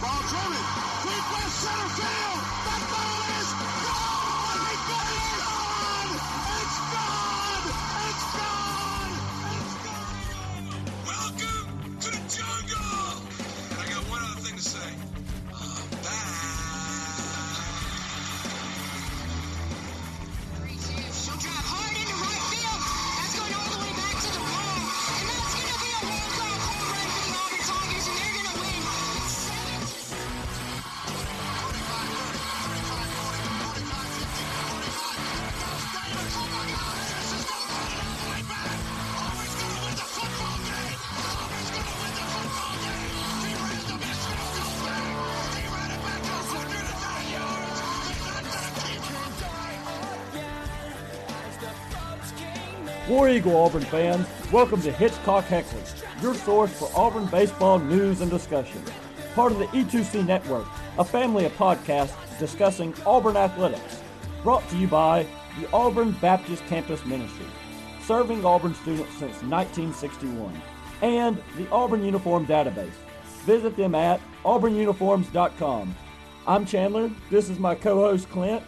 Ball driven. Deep left center field. War Eagle Auburn fans, welcome to Hitchcock Heckley, your source for Auburn baseball news and discussion. Part of the E2C Network, a family of podcasts discussing Auburn athletics. Brought to you by the Auburn Baptist Campus Ministry, serving Auburn students since 1961, and the Auburn Uniform Database. Visit them at auburnuniforms.com. I'm Chandler. This is my co-host Clint,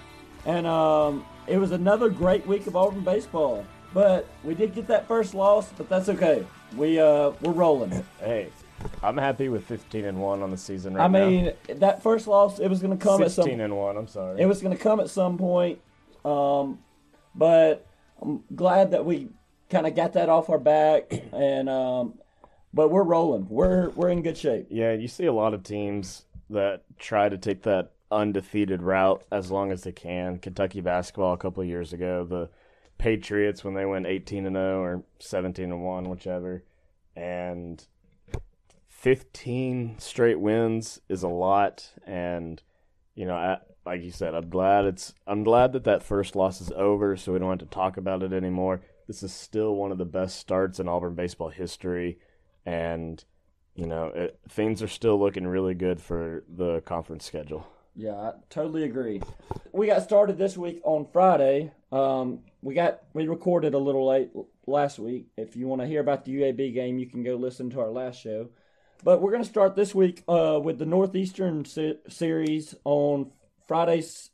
and um, it was another great week of Auburn baseball. But we did get that first loss, but that's okay. We uh we're rolling. Hey, I'm happy with 15 and one on the season right I now. mean, that first loss it was going to come at 16 some and one. I'm sorry. it was going to come at some point. Um, but I'm glad that we kind of got that off our back, and um, but we're rolling. We're we're in good shape. yeah, you see a lot of teams that try to take that undefeated route as long as they can. Kentucky basketball a couple of years ago, the Patriots when they went 18 and 0 or 17 and 1, whichever, and 15 straight wins is a lot and you know, I, like you said, I'm glad it's I'm glad that that first loss is over, so we don't have to talk about it anymore. This is still one of the best starts in Auburn baseball history, and you know it, things are still looking really good for the conference schedule. Yeah, I totally agree. We got started this week on Friday. Um, we got we recorded a little late last week. If you want to hear about the UAB game, you can go listen to our last show. But we're going to start this week uh, with the Northeastern se- series on Fridays,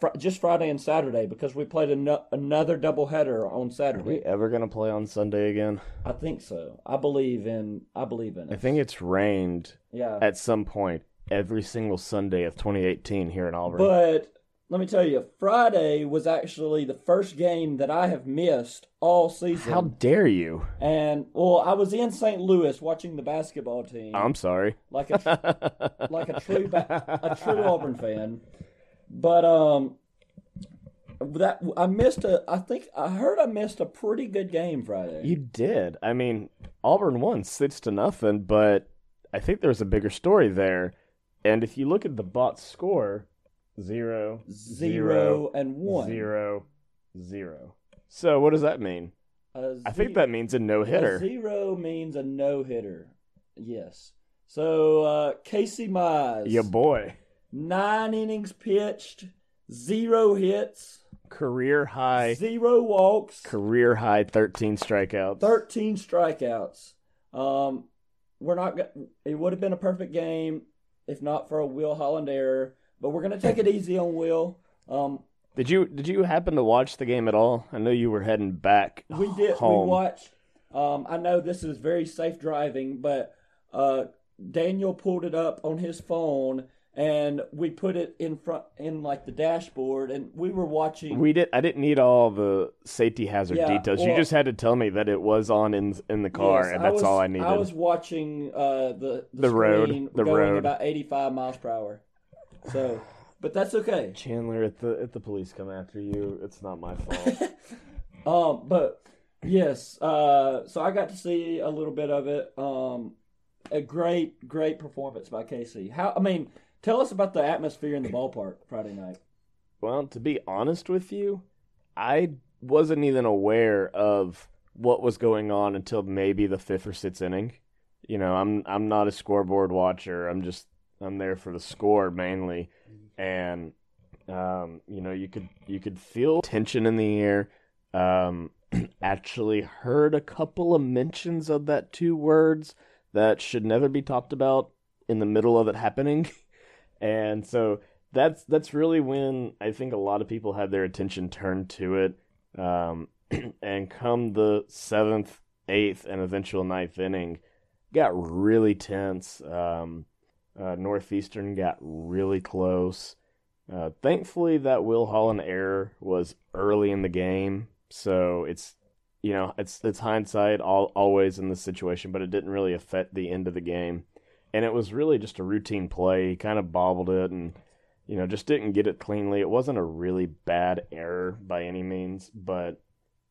fr- just Friday and Saturday because we played an- another doubleheader on Saturday. Are we ever gonna play on Sunday again? I think so. I believe in. I believe in it. I think it's rained yeah. at some point every single Sunday of 2018 here in Auburn. But let me tell you, Friday was actually the first game that I have missed all season. How dare you? And well, I was in St. Louis watching the basketball team, I'm sorry. like a like a true ba- a true Auburn fan. But um, that I missed a. I think I heard I missed a pretty good game Friday. You did. I mean, Auburn won six to nothing, but I think there's a bigger story there. And if you look at the bot score, zero, Zero and one. zero, zero. So what does that mean? I think that means a no hitter. zero means a no hitter. Yes. So uh, Casey Mize, Yeah, boy. nine innings pitched, zero hits, Career high, zero walks, career high, thirteen strikeouts. 13 strikeouts. Um, we're not. It would have been a perfect game if not for a Will Holland error. But we're gonna take it easy on Will. Um, Did you did you happen to watch the game at all? I know you were heading back. we did. home. We watched. Um, I know this is very safe driving, but uh, Daniel pulled it up on his phone, and we put it in front in like the dashboard, and we were watching. We did. I didn't need all the safety hazard Yeah, details. you just had to tell me that it was on in in the car, Yes, and that's was, all I needed. I was watching uh, the the, The road, the going road. about eighty five miles per hour. So, but that's okay. Chandler, if the if the police come after you, it's not my fault. Um, but yes, uh, so I got to see a little bit of it. Um, a great, great performance by Casey. How? I mean, tell us about the atmosphere in the ballpark Friday night. well, to be honest with you, I wasn't even aware of what was going on until maybe the fifth or sixth inning. You know, I'm I'm not a scoreboard watcher. I'm just I'm there for the score mainly, and um, you know, you could you could feel tension in the air. Um, actually heard a couple of mentions of that two words that should never be talked about in the middle of it happening, and so that's that's really when I think a lot of people had their attention turned to it. Um, and come the seventh, eighth, and eventual ninth inning, got really tense. Um, uh, Northeastern got really close. Uh, thankfully, that Will Holland error was early in the game, so it's you know it's it's hindsight all, always in this situation, but it didn't really affect the end of the game, and it was really just a routine play. He kind of bobbled it and you know just didn't get it cleanly. It wasn't a really bad error by any means, but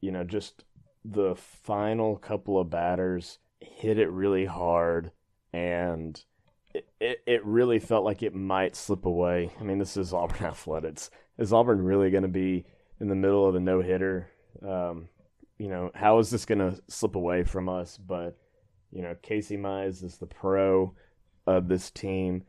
you know just the final couple of batters hit it really hard and it, it, it really felt like it might slip away. I mean, this is Auburn Athletics. Is Auburn really going to be in the middle of a no hitter? Um, you know, how is this going to slip away from us? But, you know, Casey Mize is the pro of this team.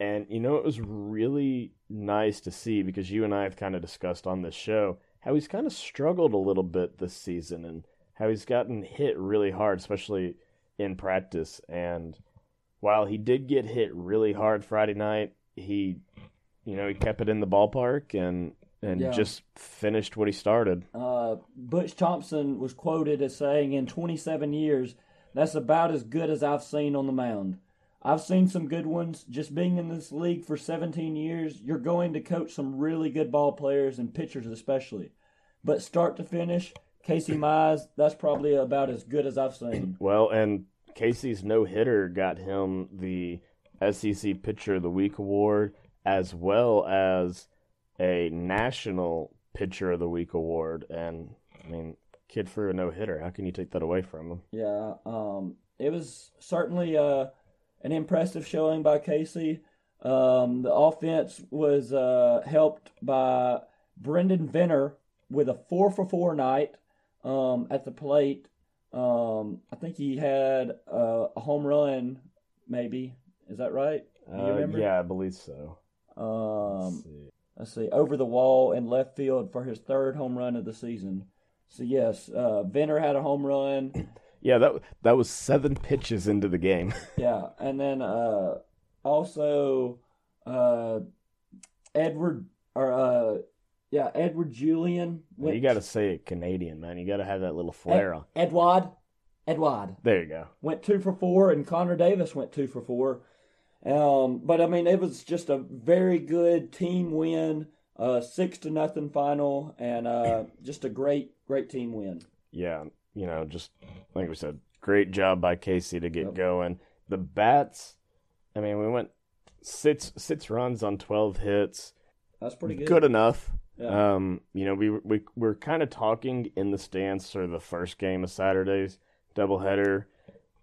And, you know, it was really nice to see because you and I have kind of discussed on this show how he's kind of struggled a little bit this season and how he's gotten hit really hard, especially in practice. And, while he did get hit really hard Friday night, he, you know, he kept it in the ballpark and and Yeah. just finished what he started. Uh, Butch Thompson was quoted as saying, "In 27 years, that's about as good as I've seen on the mound. I've seen some good ones. Just being in this league for 17 years, you're going to coach some really good ball players and pitchers especially. But start to finish, Casey Mize, that's probably about as good as I've seen. Well, and Casey's no hitter got him the SEC Pitcher of the Week award as well as a National Pitcher of the Week award. And I mean, kid for a no hitter, how can you take that away from him? Yeah, um, it was certainly uh, an impressive showing by Casey. Um, the offense was uh, helped by Brendan Venner with a four for four night um, at the plate. Um, I think he had uh, a home run, maybe. Is that right? Do you Uh, remember? yeah, I believe so. Um, Let's see. let's see, over the wall in left field for his third home run of the season. So yes, uh, Venner had a home run. Yeah, that that was seven pitches into the game. Yeah, and then uh, also uh, Edward or uh, yeah Edward Julien. you got to say it Canadian, man. You got to have that little flair on. Edward. Edward There you go. went two for four, and Conor Davis went two for four. Um, but I mean, it was just a very good team win, uh, six to nothing final, and uh, just a great, great team win. Yeah, you know, just like we said, great job by Casey to get Yep. going. The bats, I mean, we went six six runs on twelve hits. That's pretty good. Good enough. Yeah. Um, you know, we were- we we're kind of talking in the stands for the first game of Saturday's doubleheader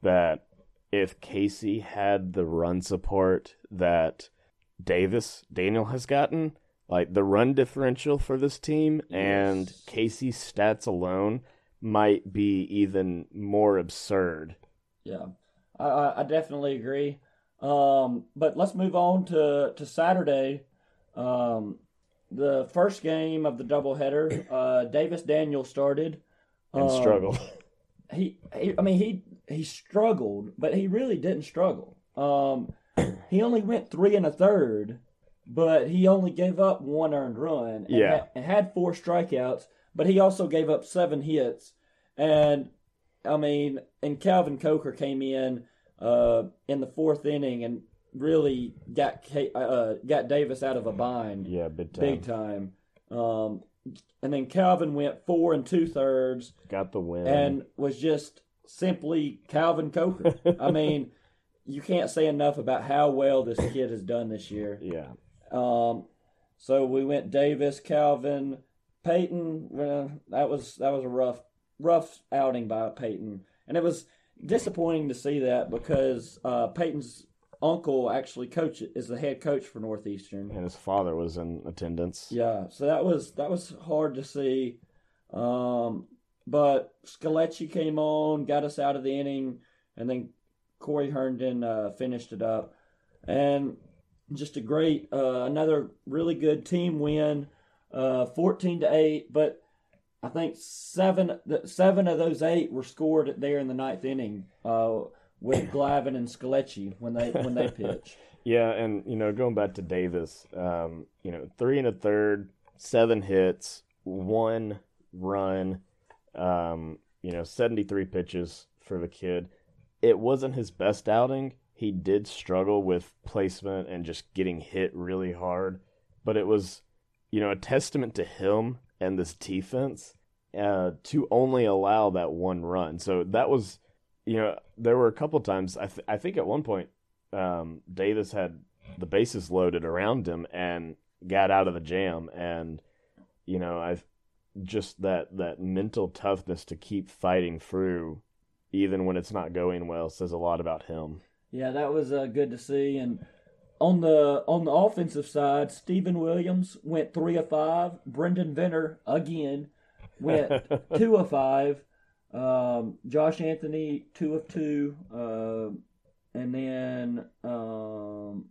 that if Casey had the run support that Davis Daniel has gotten, like the run differential for this team and Yes. Casey's stats alone might be even more absurd. Yeah, I, I, definitely agree. Um, but let's move on to to Saturday. Um, the first game of the doubleheader, uh, Davis Daniel started And Um, struggle. He, he, I mean, he he struggled, but he really didn't struggle. Um, he only went three and a third, but he only gave up one earned run. And Yeah. ha- and had four strikeouts, but he also gave up seven hits. And I mean, and Calvin Coker came in uh, in the fourth inning and really got uh, got Davis out of a bind yeah, big time. big time. Um, and then Calvin went four and two thirds Got the win. and was just simply Calvin Coker. I mean, you can't say enough about how well this kid has done this year. yeah. Um, so we went Davis, Calvin, Peyton. That was that was a rough rough outing by Peyton, and it was disappointing to see that because uh, Peyton's uncle actually coach is the head coach for Northeastern. And his father was in attendance. Yeah, so that was that was hard to see. Um, but Scaletti came on, got us out of the inning, and then Corey Herndon uh, finished it up, and just a great uh, another really good team win, uh, fourteen to eight. But I think seven seven of those eight were scored there in the ninth inning. Uh, with Glavine and Scaleci when they when they pitch. Yeah, and you know, going back to Davis, um, you know, three and a third, seven hits, one run, um, you know, seventy three pitches for the kid. It wasn't his best outing. He did struggle with placement and just getting hit really hard, but it was, you know, a testament to him and this defense uh, to only allow that one run. So that was, you know, there were a couple times. I th- I think at one point um, Davis had the bases loaded around him and got out of the jam. And you know, I just that that mental toughness to keep fighting through, even when it's not going well, says a lot about him. Yeah, that was uh, good to see. And on the on the offensive side, Steven Williams went three of five. Brendan Venner again went two of five. Um, Josh Anthony two of two. Uh, and then um,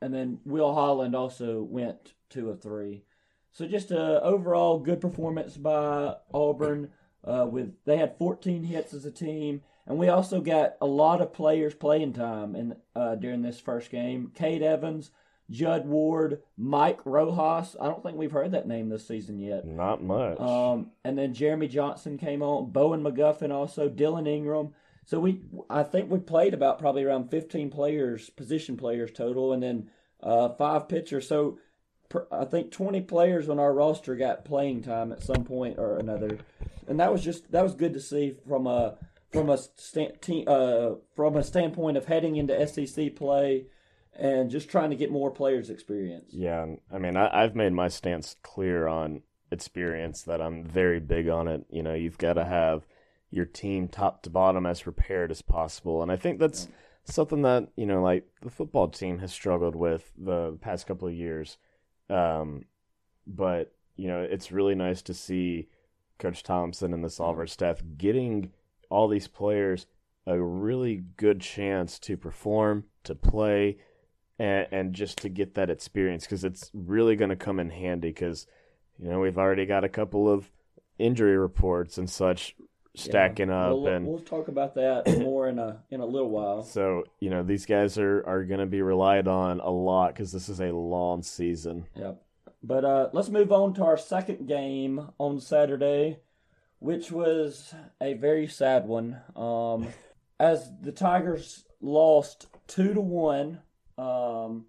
and then Will Holland also went two of three. So just a overall good performance by Auburn. Uh, with they had 14 hits as a team, and we also got a lot of players playing time in uh, during this first game. Kate Evans, Judd Ward, Mike Rojas. I don't think we've heard that name this season yet. Not much. Um, and then Jeremy Johnson came on. Bowen McGuffin also. Dylan Ingram. So we, I think we played about probably around 15 players, position players total, and then uh, five pitchers. So per, I think 20 players on our roster got playing time at some point or another, and that was just that was good to see from a from a stand, uh, from a standpoint of heading into SEC play and just trying to get more players experience. Yeah, I mean, I, I've made my stance clear on experience that I'm very big on it. You know, you've got to have your team top to bottom as prepared as possible, and I think that's something that you know, like the football team has struggled with the past couple of years. Um, but you know, it's really nice to see Coach Thompson and the Solver staff getting all these players a really good chance to perform, to play, and, and just to get that experience because it's really going to come in handy because you know we've already got a couple of injury reports and such stacking Yeah. up We'll, and we'll talk about that more in a in a little while. so you know these guys are are going to be relied on a lot because this is a long season Yep. But uh, let's move on to our second game on Saturday, which was a very sad one. Um, as the Tigers lost two to one um,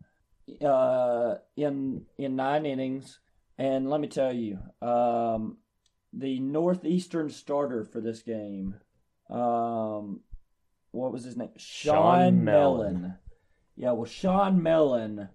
uh, in in nine innings, and let me tell you, um, the northeastern starter for this game, um, what was his name? Sean Sean Mellon. Mellon. Yeah, well, Sean Mellon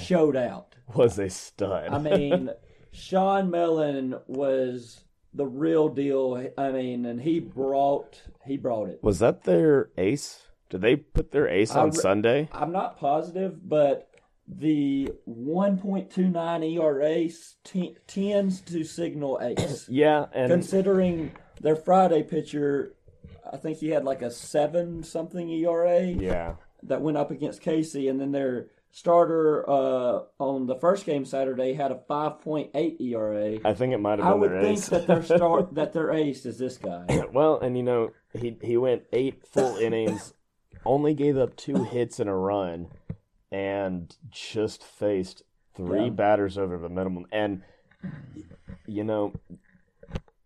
showed out. was a stud I mean, Sean Mellon was the real deal. I mean, and he brought he brought it. was that their ace did they put their ace on re- Sunday I'm not positive, but the 1.29 ERA t- tends to signal ace. yeah and Considering their Friday pitcher, I think he had like a seven something ERA. yeah that went up against Casey, and then their starter uh, on the first game Saturday had a 5.8 ERA. I think it might have I been would their think ace that their start that their ace is this guy. Well, and you know, he he went eight full innings, only gave up two hits and a run, and just faced three Yeah. batters over the minimum. And you know,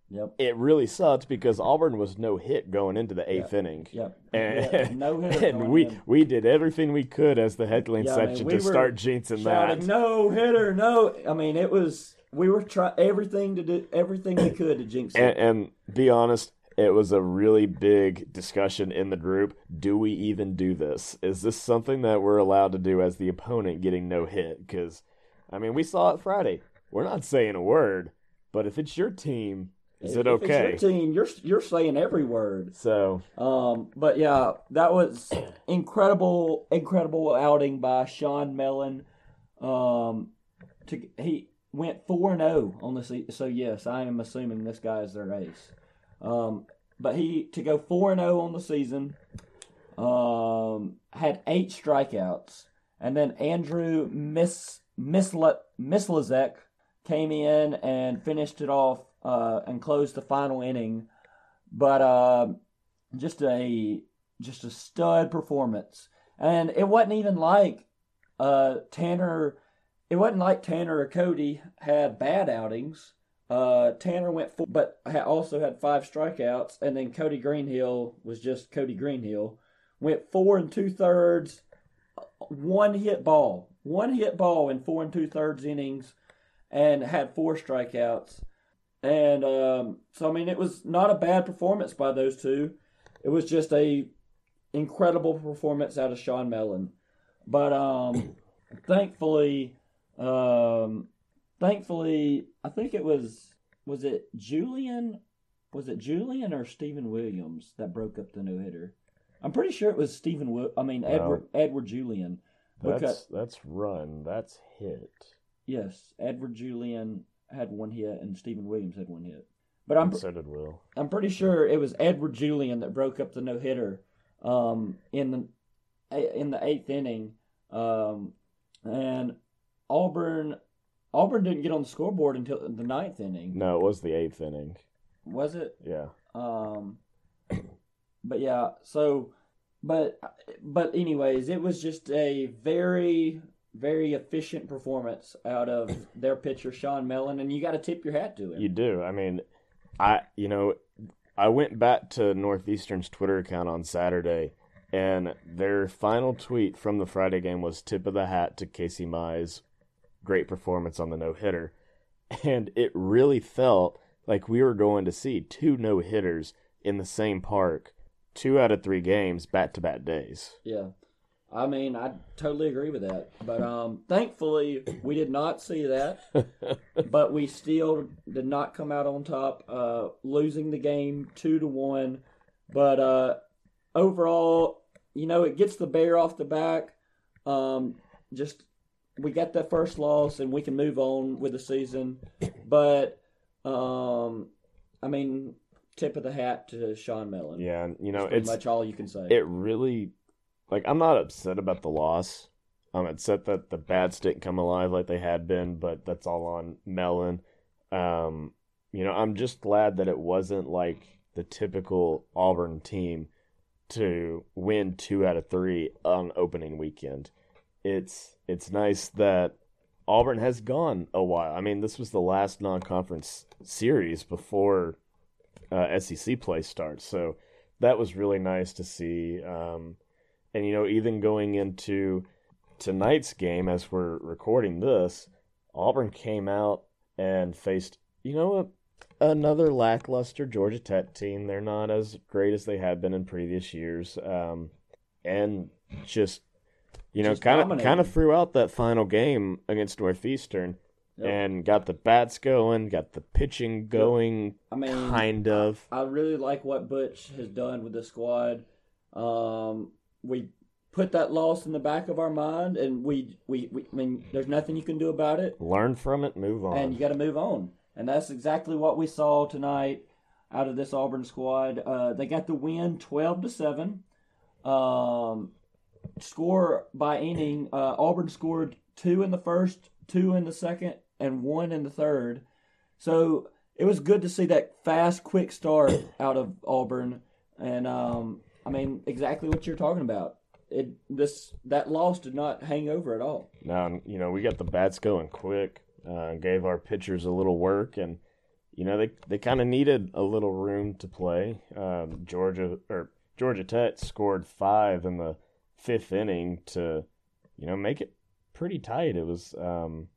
Yep. it really sucked because Auburn was no hit going into the eighth inning. Yep. And, Yeah, no hitter and we in. we did everything we could as the heckling Yeah, I mean, we to start jinxing Shouting, that. no hitter, no. I mean, it was we were trying everything to do everything we could to jinx it. And, and be honest, it was a really big discussion in the group. Do we even do this? Is this something that we're allowed to do as the opponent getting no hit? Because, I mean, we saw it Friday. We're not saying a word, but if it's your team, is it okay? It's your team. You're you're saying every word. So, Um, but yeah, that was incredible, incredible outing by Sean Mellon. Um, to he went four and zero on the se- so yes, I am assuming this guy is their ace. Um, but he to go four and zero on the season. Um, had eight strikeouts, and then Andrew Miss Misla Misiaszek came in and finished it off uh, and closed the final inning. But uh, just a just a stud performance. And it wasn't even like uh, Tanner. It wasn't like Tanner or Cody had bad outings. Uh, Tanner went four, but also had five strikeouts, and then Cody Greenhill was just Cody Greenhill. Went four and two thirds, one hit ball, one hit ball in four and two thirds innings, and had four strikeouts. And um, so, I mean, it was not a bad performance by those two. It was just a incredible performance out of Sean Mellon. But um, thankfully, um, thankfully, I think it was was it Julien, was it Julien or Steven Williams that broke up the no hitter? I'm pretty sure it was Steven. I mean Edward Edward Julien. That's Because- that's run. That's hit. Yes, Edward Julien had one hit and Steven Williams had one hit. But I'm so did Will. I'm pretty sure it was Edward Julien that broke up the no hitter um, in the in the eighth inning, um, and Auburn Auburn didn't get on the scoreboard until the ninth inning. No, it was the eighth inning. Was it? Yeah. Um, but yeah, so, but but anyways, it was just a very very efficient performance out of their pitcher Sean Mellon, and you got to tip your hat to him. You do. I mean, I you know, I went back to Northeastern's Twitter account on Saturday, and their final tweet from the Friday game was "tip of the hat to Casey Mize, great performance on the no hitter," and it really felt like we were going to see two no hitters in the same park, two out of three games, back to back days. Yeah. I mean, I totally agree with that. But um, thankfully, we did not see that. but we still did not come out on top, uh, losing the game two to one. But uh, overall, you know, it gets the bear off the back. Um, just we got that first loss, and we can move on with the season. But um, I mean, tip of the hat to Sean Mellon. Yeah, you know, it's much all you can say. it really like I'm not upset about the loss. I'm upset that the bats didn't come alive like they had been, but that's all on Melon. Um, you know, I'm just glad that it wasn't like the typical Auburn team to win two out of three on opening weekend. It's it's nice that Auburn has gone a while. I mean, this was the last non-conference series before uh, SEC play starts, so that was really nice to see. Um, and you know, even going into tonight's game as we're recording this, Auburn came out and faced, you know, a, another lackluster Georgia Tech team. They're not as great as they have been in previous years, um, and just you know, kind of kind of threw out that final game against Northeastern. Yep. And got the bats going, got the pitching going, I mean, kind of. I really like what Butch has done with the squad. Um, we put that loss in the back of our mind, and we, we, we I mean, there's nothing you can do about it, Learn from it, move on. and you got to move on. And that's exactly what we saw tonight out of this Auburn squad. Uh, they got the win, twelve to seven. Um, score by inning. Uh, Auburn scored two in the first, two in the second, and one in the third. So it was good to see that fast, quick start out of Auburn, and um, I mean exactly what you're talking about. It this that loss did not hang over at all. Now, you know, we got the bats going quick, uh, gave our pitchers a little work, and, you know, they, they kind of needed a little room to play. Um, Georgia, or Georgia Tech scored five in the fifth inning to, you know, make it pretty tight. It was, um,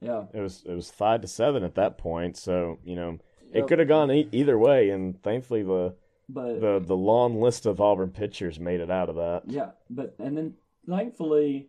Yeah, it was, it was five to seven at that point. So, you know, it Yep. could have gone e- either way. And thankfully the, but the, the long list of Auburn pitchers made it out of that. Yeah, but and then thankfully,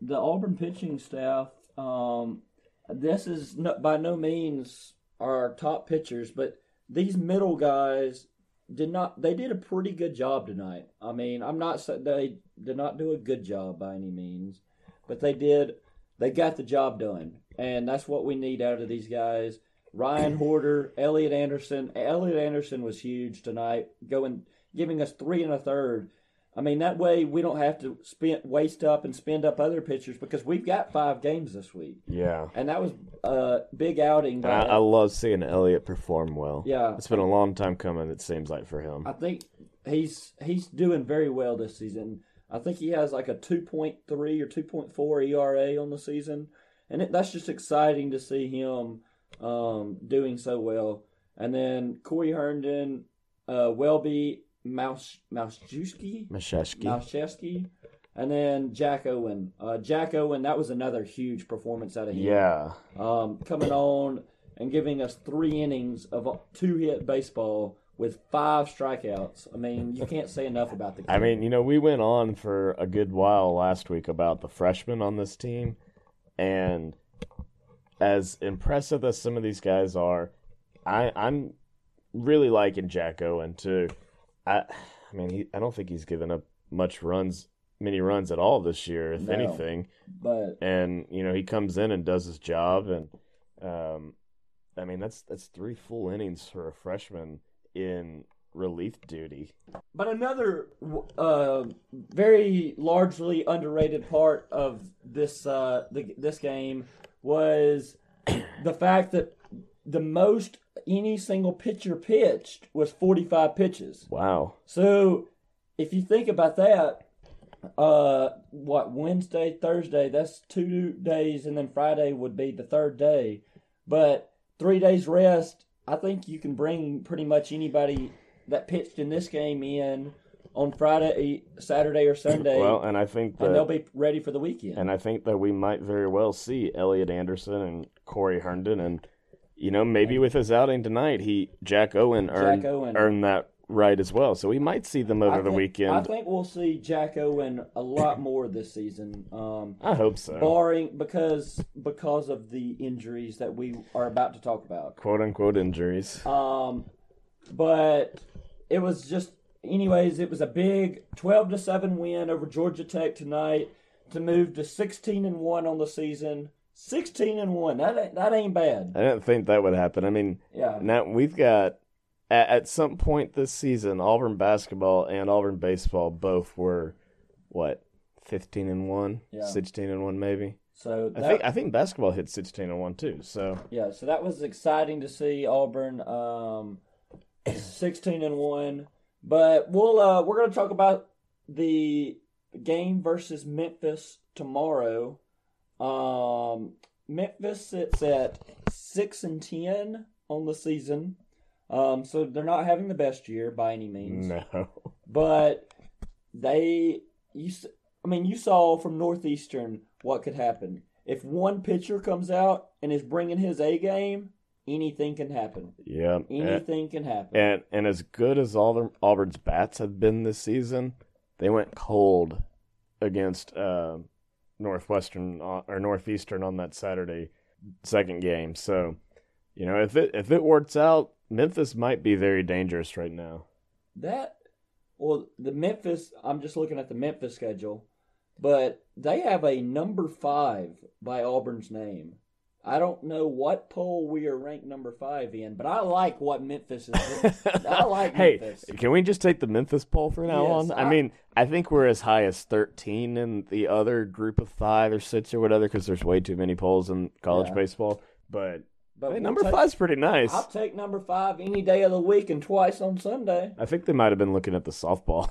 the Auburn pitching staff. Um, this is no, by no means our top pitchers, but these middle guys did not. They did a pretty good job tonight. I mean, I'm not they did not do a good job by any means, but they did. They got the job done, and that's what we need out of these guys. Ryan Horter, Elliot Anderson. Elliot Anderson was huge tonight, going giving us three and a third. I mean, that way we don't have to spend waste up and spend up other pitchers because we've got five games this week, Yeah. and that was a big outing. I, I love seeing Elliott perform well. yeah, It's been a long time coming, it seems like, for him. I think he's he's doing very well this season. I think he has like a 2.3 or 2.4 ERA on the season, and it, that's just exciting to see him um, doing so well. And then Corey Herndon, uh, Welby, Mouse Mousejewski. Mauszewski, and then Jack Owen. Uh, Jack Owen, that was another huge performance out of him. Yeah. Um, coming on and giving us three innings of two hit baseball with five strikeouts. I mean, you can't say enough about the kid. I mean, you know, we went on for a good while last week about the freshmen on this team, and as impressive as some of these guys are, I, I'm really liking Jack Owen too. I, I mean, he, I don't think he's given up much runs, many runs at all this year, if No. anything. but And you know, he comes in and does his job, and um, I mean, that's that's three full innings for a freshman in relief duty. But another uh, very largely underrated part of this uh, the, this game was the fact that the most any single pitcher pitched was 45 pitches. Wow. So if you think about that, uh, what Wednesday, Thursday, that's two days, and then Friday would be the third day. But three days rest, I think you can bring pretty much anybody that pitched in this game in on Friday, Saturday, or Sunday, Well, and I think and they'll be ready for the weekend. and I think that we might very well see Elliot Anderson and Corey Herndon, and you know, maybe with his outing tonight, he Jack Owen earned Owen. earned that right as well. So we might see them over the weekend. I think we'll see Jack Owen a lot more this season. Um, I hope so. barring because because of the injuries that we are about to talk about. Quote unquote injuries. Um, but it was just, anyways, it was a big twelve to seven win over Georgia Tech tonight to move to sixteen and one on the season. Sixteen and one. That ain't, that ain't bad. I didn't think that would happen. I mean, Yeah. now we've got at, at some point this season, Auburn basketball and Auburn baseball both were what fifteen and one, Yeah. 16 and one, maybe. So I think I think basketball hit sixteen and one too. So yeah. So that was exciting to see Auburn. Um, sixteen and one. But we'll uh, we're gonna talk about the game versus Memphis tomorrow. Um, Memphis sits at six and ten on the season, um, so they're not having the best year by any means. no, But they, you, I mean, you saw from Northeastern what could happen if one pitcher comes out and is bringing his A game. Anything can happen. yeah, and, Anything can happen. and and as good as Auburn, Auburn's bats have been this season, they went cold against uh, Northwestern uh, or Northeastern on that Saturday second game. So, you know, if it if it works out, Memphis might be very dangerous right now. That, well, the Memphis, I'm just looking at the Memphis schedule, but they have a number five by Auburn's name. I don't know what poll we are ranked number five in, but I like what Memphis is. I like hey, Memphis. can we just take the Memphis poll for now Yes, on? I, I- mean, I think we're as high as 13 in the other group of five or six or whatever because there's way too many polls in college Yeah. baseball. But But hey, we'll number take- five's pretty nice. I'll take number five any day of the week and twice on Sunday. I think they might have been looking at the softball.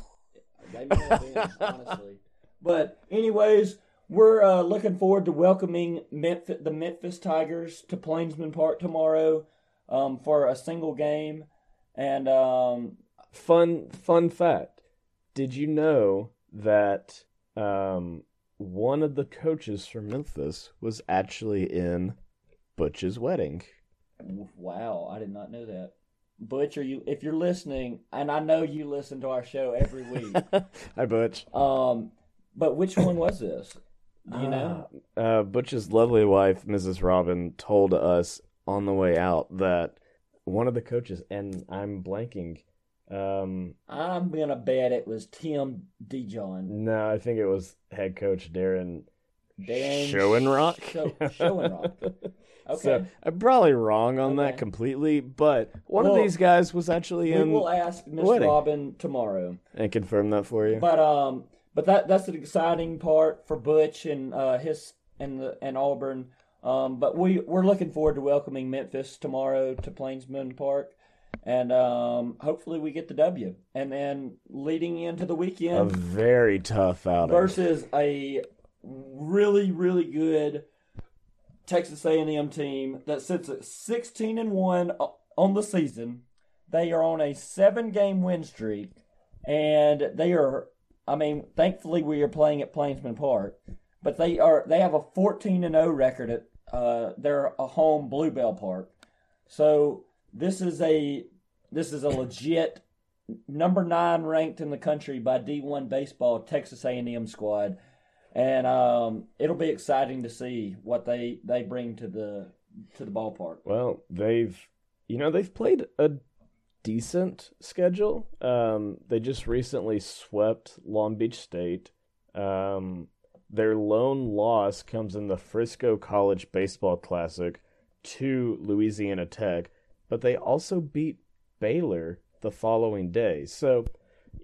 They may have been, honestly. But anyways, we're uh, looking forward to welcoming Memphis, the Memphis Tigers to Plainsman Park tomorrow um, for a single game. And um, Fun fun fact. Did you know that um, one of the coaches from Memphis was actually in Butch's wedding? wow, I did not know that. Butch, are you? If you're listening, and I know you listen to our show every week. Hi, Butch. um, but which one was this? Do you know? Uh, Butch's lovely wife, Mrs. Robin, told us on the way out that one of the coaches, and I'm blanking. Um, I'm gonna bet it was Tim Dijon. no, I think it was head coach Daron Dan Schoenrock. Scho- Schoenrock. Okay. So I'm probably wrong on that completely, but one Well, of these guys was actually in. We will ask Miss. Robin tomorrow. and confirm that for you. But um, but that that's an exciting part for Butch and uh his and the and Auburn. Um, but we we're looking forward to welcoming Memphis tomorrow to Plainsman Park, and um, hopefully we get the W. And then leading into the weekend, A very tough outing. versus a really really good Texas A&M team that sits at 16 and 1 on the season. They are on a 7-game win streak and they are I mean, thankfully we are playing at Plainsman Park, but they are they have a 14 and 0 record at uh their a home Blue Bell Park. So this is a this is a legit number 9 ranked in the country by D1 baseball Texas A&M squad. And um, it'll be exciting to see what they, they bring to the to the ballpark. Well, they've you know they've played a decent schedule. Um, they just recently swept Long Beach State. Um, their lone loss comes in the Frisco College Baseball Classic to Louisiana Tech, but they also beat Baylor the following day. So,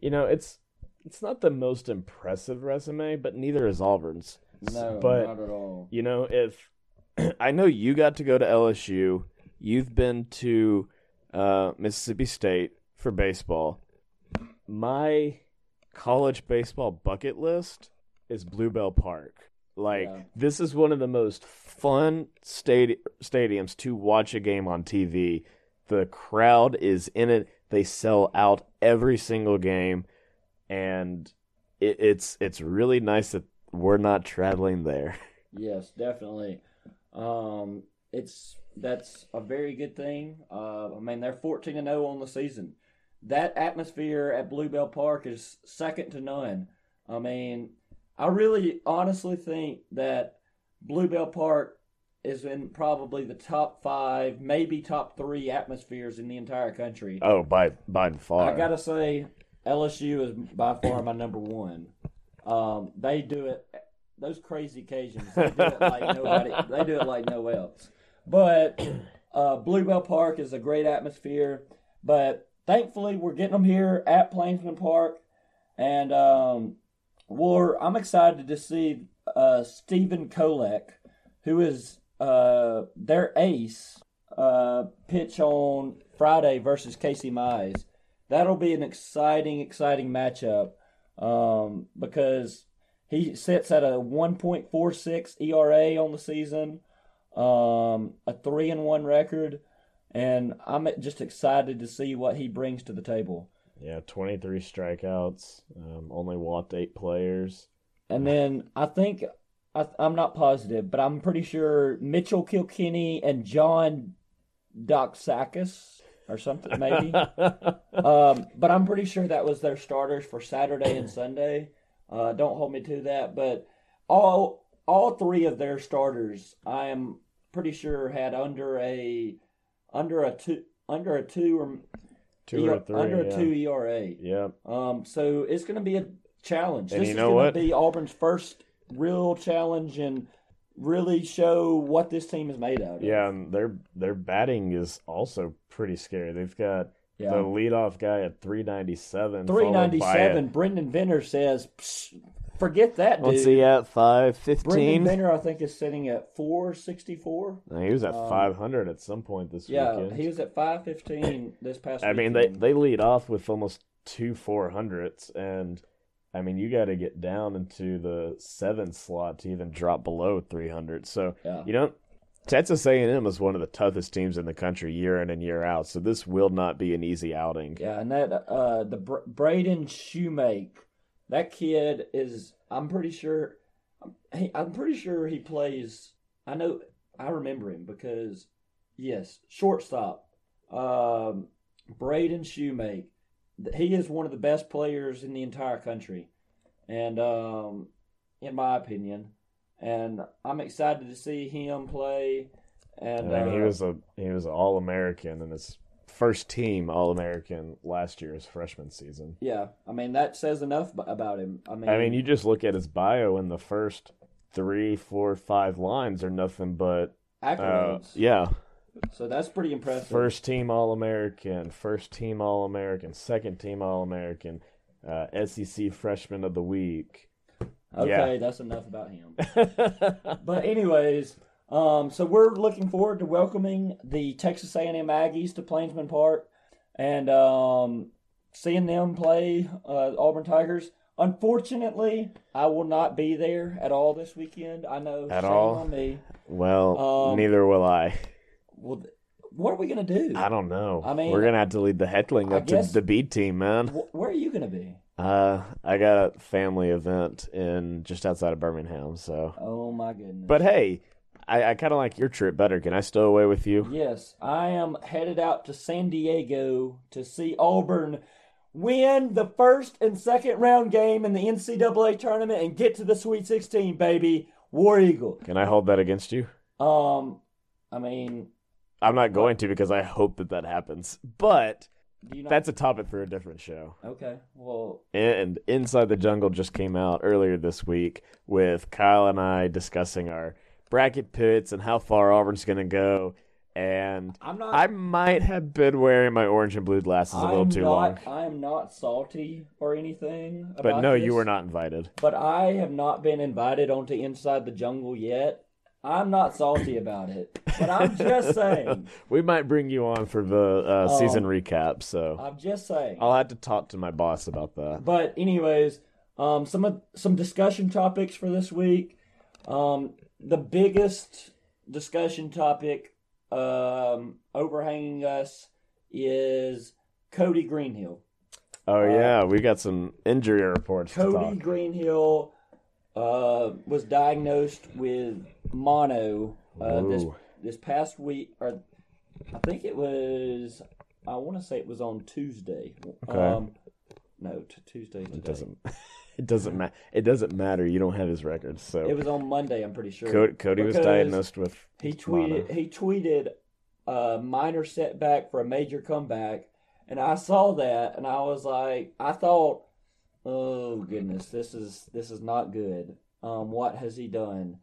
you know, it's it's not the most impressive resume, but neither is Auburn's. No, but not at all. you know, if I know you got to go to LSU, you've been to uh, Mississippi State for baseball. My college baseball bucket list is Blue Bell Park. Like Yeah. this is one of the most fun stadi- stadiums to watch a game on TV. The crowd is in it. They sell out every single game, and it, it's it's really nice that we're not traveling there. Yes, definitely. Um, it's that's a very good thing. Uh, I mean, they're fourteen and zero on the season. That atmosphere at Blue Bell Park is second to none. I mean, I really honestly think that Blue Bell Park is in probably the top five, maybe top three atmospheres in the entire country. Oh, by by far. I gotta say, LSU is by far my number one. Um, they do it; those crazy Cajuns, they do it like nobody. They do it like no else. But uh, Blue Bell Park is a great atmosphere. But thankfully, we're getting them here at Plainsman Park, and um, we're I'm excited to see uh, Stephen Kolek, who is uh, their ace, uh, pitch on Friday versus Casey Mize. That'll be an exciting, exciting matchup um, because he sits at a 1.46 ERA on the season, um, a three and one record, and I'm just excited to see what he brings to the table. Yeah, 23 strikeouts, um, only walked eight players. And then I think I, I'm not positive, but I'm pretty sure Mitchell Kilkenny and John Doxakis or something maybe. um, but I'm pretty sure that was their starters for Saturday and Sunday. Uh, don't hold me to that, but all all three of their starters, I am pretty sure had under a under a two under a two or Two ER or three. under yeah. a two ERA. Yeah. Um, so it's going to be a challenge. And this you is know going what? to be Auburn's first real challenge and really show what this team is made out of. Yeah, and their their batting is also pretty scary. They've got Yeah. the leadoff guy at 397. 397. by ninety seven. a- Brendan Venner says, "Psh, "Forget that, dude." What's he at? Brendan 515? Venner, I think, is sitting at four sixty four. He was at 500 at some point this Um, Yeah, weekend. he was at five fifteen this past. I mean, they they lead off with almost two 400s, and I mean, you got to get down into the seventh slot to even drop below 300. So Yeah. you know, Texas A&M is one of the toughest teams in the country year in and year out. So this will not be an easy outing. Yeah, and that uh the Br- Braden Shoemake, that kid is. I'm pretty sure. He, I'm pretty sure he plays. I know. I remember him because, yes, shortstop. Um, Braden Shoemake. He is one of the best players in the entire country, and um, in my opinion, and I'm excited to see him play. And I mean, he uh, was a he was an All American in his first team All American last year, his freshman season. Yeah, I mean that says enough about him. I mean, I mean, you just look at his bio, and the first three, four, five lines are nothing but uh, accolades. yeah, So that's pretty impressive. first team All American, first team All American, second team All American, uh, SEC Freshman of the Week. okay, that's enough about him. but anyways, um, so we're looking forward to welcoming the Texas A&M Aggies to Plainsman Park. and um, seeing them play uh, Auburn Tigers. Unfortunately, I will not be there at all this weekend. I know. At shame all? on me. Well, Um, neither will I. Well, what are we gonna do? I don't know. I mean, we're gonna have to lead the heckling I up guess- to the B team, man. Wh- Where are you gonna be? Uh, I got a family event in just outside of Birmingham, so. Oh my goodness! But hey, I, I kind of like your trip better. Can I stow away with you? Yes, I am headed out to San Diego to see Auburn win the first and second round game in the NCAA tournament and get to the Sweet 16, baby. War Eagle. Can I hold that against you? Um, I mean, I'm not going to because I hope that that happens. But do you know? that's a topic for a different show. okay. Well, And Inside the Jungle just came out earlier this week with Kyle and I discussing our bracket pits and how far Auburn's going to go. And I'm not. I might have been wearing my orange and blue glasses a little I'm too not, long. I am not salty or anything. But no, this, you were not invited. But I have not been invited onto Inside the Jungle yet. I'm not salty about it. But I'm just saying. we might bring you on for the uh, season Um, recap, so I'm just saying. I'll have to talk to my boss about that. But anyways, um, some of some discussion topics for this week. Um, the biggest discussion topic um, overhanging us is Cody Greenhill. Oh uh, yeah, we got some injury reports Cody. Greenhill uh, was diagnosed with mono uh, this this past week, or I think it was. I want to say it was on Tuesday. Okay. Um, no, t- Tuesday. It doesn't. It doesn't matter. It doesn't matter. You don't have his records, so It was on Monday. I'm pretty sure. Cody, Cody was diagnosed with. He mono. tweeted. He tweeted a minor setback for a major comeback, and I saw that, and I was like, I thought, oh goodness, this is this is not good. Um, what has he done?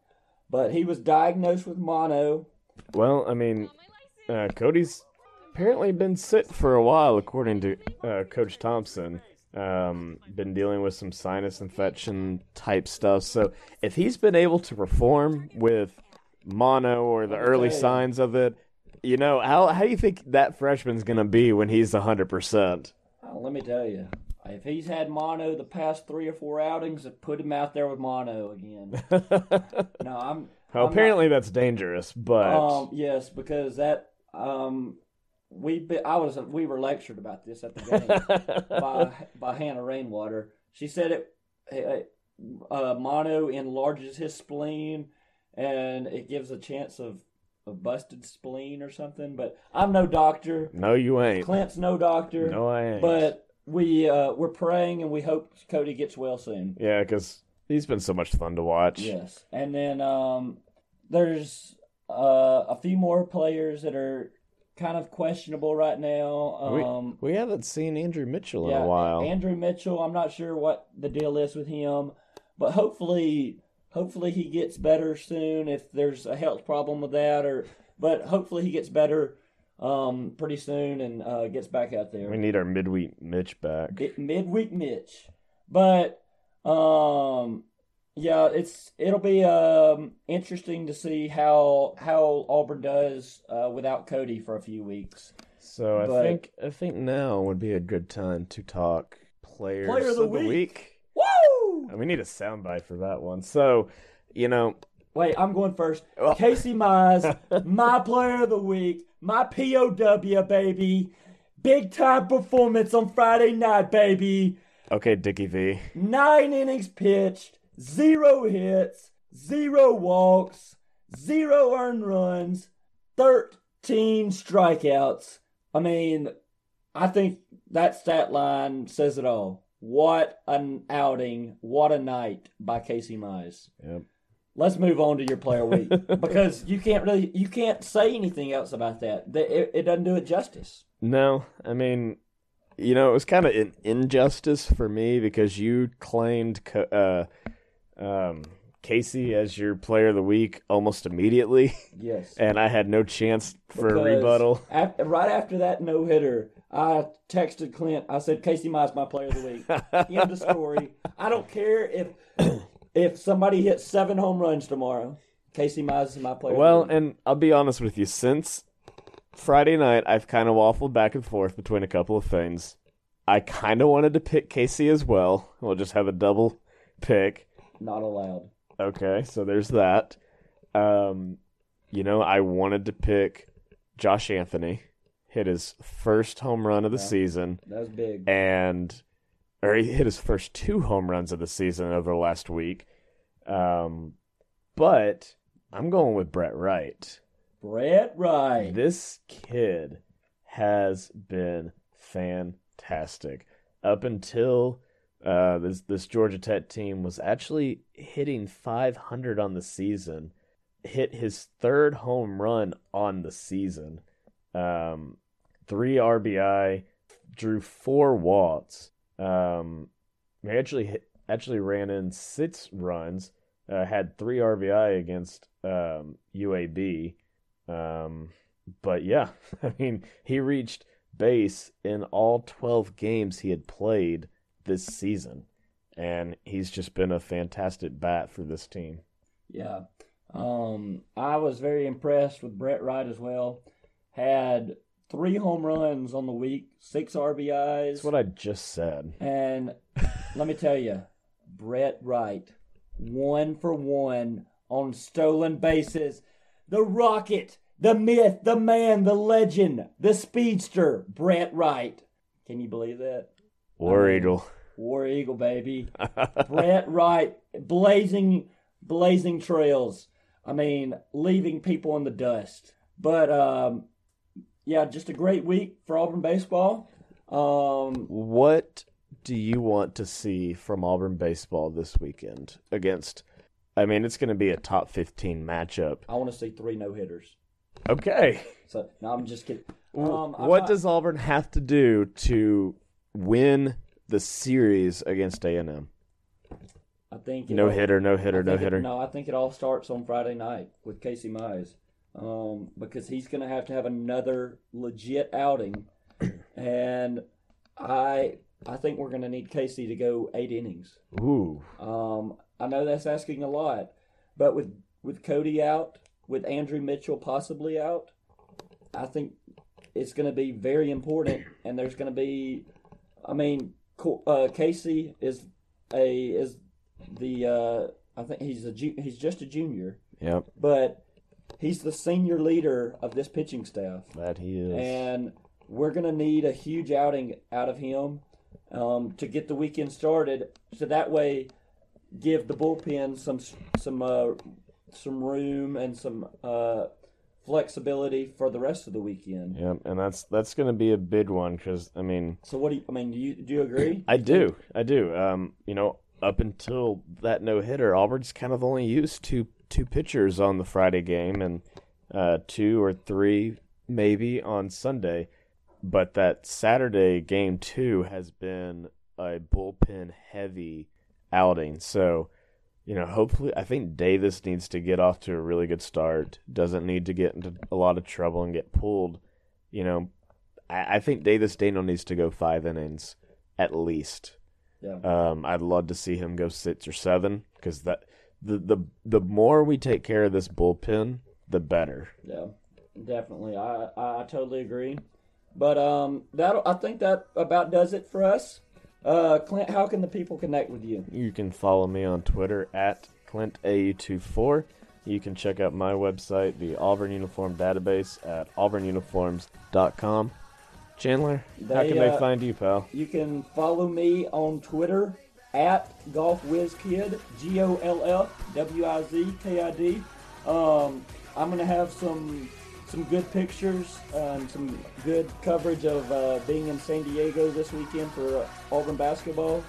But he was diagnosed with mono. Well, I mean, uh, Cody's apparently been sick for a while, according to uh, Coach Thompson. Um, been dealing with some sinus infection type stuff. So if he's been able to perform with mono or the early signs of it, you know how how do you think that freshman's gonna be when he's hundred percent? Uh, let me tell you, if he's had mono the past three or four outings, put him out there with mono again. no, I'm. Well, I'm apparently that's dangerous, but Um, yes, because that um, we be, I was we were lectured about this at the game by by Hannah Rainwater. She said it, it uh, mono enlarges his spleen, and it gives a chance of a busted spleen or something. But I'm no doctor. no, you ain't. Clint's no doctor. No, I ain't. But we uh, we're praying and we hope Cody gets well soon. yeah, because he's been so much fun to watch. Yes, and then um, there's uh, a few more players that are kind of questionable right now. We, Um, we haven't seen Andrew Mitchell in yeah, a while. Andrew Mitchell. I'm not sure what the deal is with him, but hopefully, hopefully he gets better soon. If there's a health problem with that, or but hopefully he gets better um, pretty soon and uh, gets back out there. we need our midweek Mitch back. Bi- midweek Mitch. But um yeah, it's it'll be um interesting to see how how Auburn does uh, without Cody for a few weeks. So I But- think I think now would be a good time to talk players Player of the week. week. Woo! And we need a soundbite for that one. So you know, Wait, I'm going first. Oh. Casey Mize, my player of the week, my POW baby. Big time performance on Friday night, baby. okay, Dickie V. Nine innings pitched, zero hits, zero walks, zero earned runs, 13 strikeouts. I mean, I think that stat line says it all. What an outing. What a night by Casey Mize. Yep. Let's move on to your player week because you can't really you can't say anything else about that. It, it doesn't do it justice. No, I mean, you know, it was kind of an injustice for me because you claimed uh, um, Casey as your player of the week almost immediately, Yes. and I had no chance for a rebuttal. right after that no hitter, I texted Clint. I said, "Casey Mize my player of the week." End of story. I don't care if if somebody hits seven home runs tomorrow. Casey Mize is my player. Well, of the and I'll be honest with you, since Friday night, I've kind of waffled back and forth between a couple of things. I kind of wanted to pick Casey as well. We'll just have a double pick. Not allowed. Okay, so there's that. Um, you know, I wanted to pick Josh Anthony, hit his first home run of the Yeah. season, That was big. and or he hit his first two home runs of the season over the last week. Um, but I'm going with Brett Wright. Brett Wright. This kid has been fantastic up until uh, this this Georgia Tech team was actually hitting 500 on the season. Hit his third home run on the season. Um, three RBI, drew four walks. Um, he actually hit, actually ran in six runs. Uh, had three RBI against um, UAB. Um, but yeah, I mean, he reached base in all 12 games he had played this season. And he's just been a fantastic bat for this team. Yeah. Um, I was very impressed with Brett Wright as well. Had three home runs on the week, six RBIs. That's what I just said. And let me tell you, Brett Wright, one for one on stolen bases. The Rocket, the myth, the man, the legend, the speedster, Brett Wright. Can you believe that? War I mean- Eagle. War Eagle, baby. Brett Wright, blazing, blazing trails. I mean, leaving people in the dust. But um, yeah, just a great week for Auburn baseball. Um, What do you want to see from Auburn baseball this weekend against? I mean, it's going to be a top 15 matchup. I want to see three no hitters. Okay. So no, I'm just kidding. Um, what not- does Auburn have to do to win the series against A&M? I think No all- hitter, no hitter, no it- hitter. no, I think it all starts on Friday night with Casey Mize, um, because he's going to have to have another legit outing, and I I think we're going to need Casey to go eight innings. Ooh. Um, I know that's asking a lot, but with with Cody out, with Andrew Mitchell possibly out, I think it's going to be very important. And there's going to be, I mean, uh, Casey is a is the uh, I think he's a ju- he's just a junior, Yep, but he's the senior leader of this pitching staff that he is. and we're gonna need a huge outing out of him um, to get the weekend started. So that way, give the bullpen some some uh, some room and some uh, flexibility for the rest of the weekend. Yep, and that's that's going to be a big one because I mean, So what do you? I mean, do you do you agree? I do, I do. Um, you know, up until that no hitter, Auburn's kind of only used two two pitchers on the Friday game and uh, two or three maybe on Sunday, but that Saturday game two has been a bullpen heavy outing. So, you know, hopefully, I think Davis needs to get off to a really good start. Doesn't need to get into a lot of trouble and get pulled. You know, I, I think Davis Daniel needs to go five innings at least. Yeah. Um, I'd love to see him go six or seven because that the the the more we take care of this bullpen, the better. Yeah, definitely. I, I totally agree. But um, that I think that about does it for us. Uh, Clint, how can the people connect with you? You can follow me on Twitter at ClintAU24. You can check out my website, the Auburn Uniform Database, at auburnuniforms.com. Chandler, how They, can they uh, find you, pal? You can follow me on Twitter at GolfWizKid, G O L F W I Z K I D. Um, I'm gonna have some some good pictures and some good coverage of uh, being in San Diego this weekend for uh, Auburn basketball.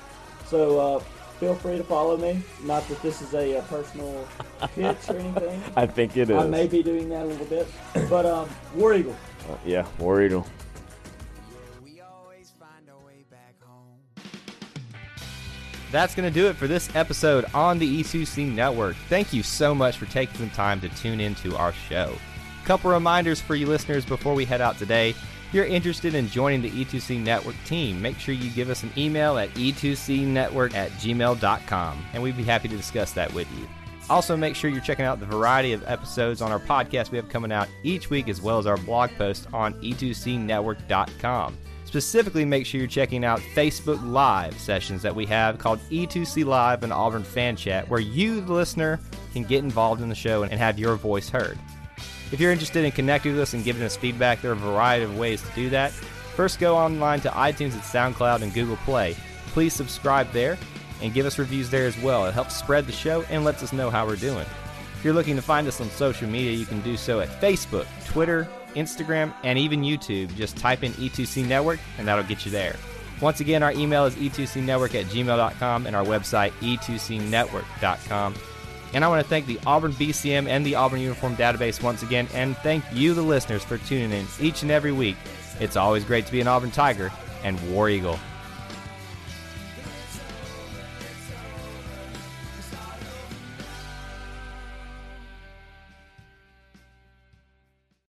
So uh, feel free to follow me. Not that this is a, uh personal pitch or anything. I think it is. I may be doing that a little bit, but um, War Eagle. Uh, yeah, War Eagle. We always find our way back home. That's going to do it for this episode on the E2C Network. Thank you so much for taking some time to tune into our show. Couple reminders for you listeners before we head out today. If you're interested in joining the E2C Network team, make sure you give us an email at e2cnetwork at gmail.com, and we'd be happy to discuss that with you. Also, make sure you're checking out the variety of episodes on our podcast we have coming out each week, as well as our blog post on e e2cnetwork.com. Specifically, make sure you're checking out Facebook Live sessions that we have called E2C Live and Auburn Fan Chat, where you, the listener, can get involved in the show and have your voice heard. If you're interested in connecting with us and giving us feedback, there are a variety of ways to do that. First, go online to iTunes and SoundCloud and Google Play. Please subscribe there and give us reviews there as well. It helps spread the show and lets us know how we're doing. If you're looking to find us on social media, you can do so at Facebook, Twitter, Instagram, and even YouTube. Just type in E2C Network and that'll get you there. Once again, our email is e2cnetwork at gmail.com and our website e2cnetwork.com. And I want to thank the Auburn BCM and the Auburn Uniform Database once again, and thank you, the listeners, for tuning in each and every week. It's always great to be an Auburn Tiger and War Eagle.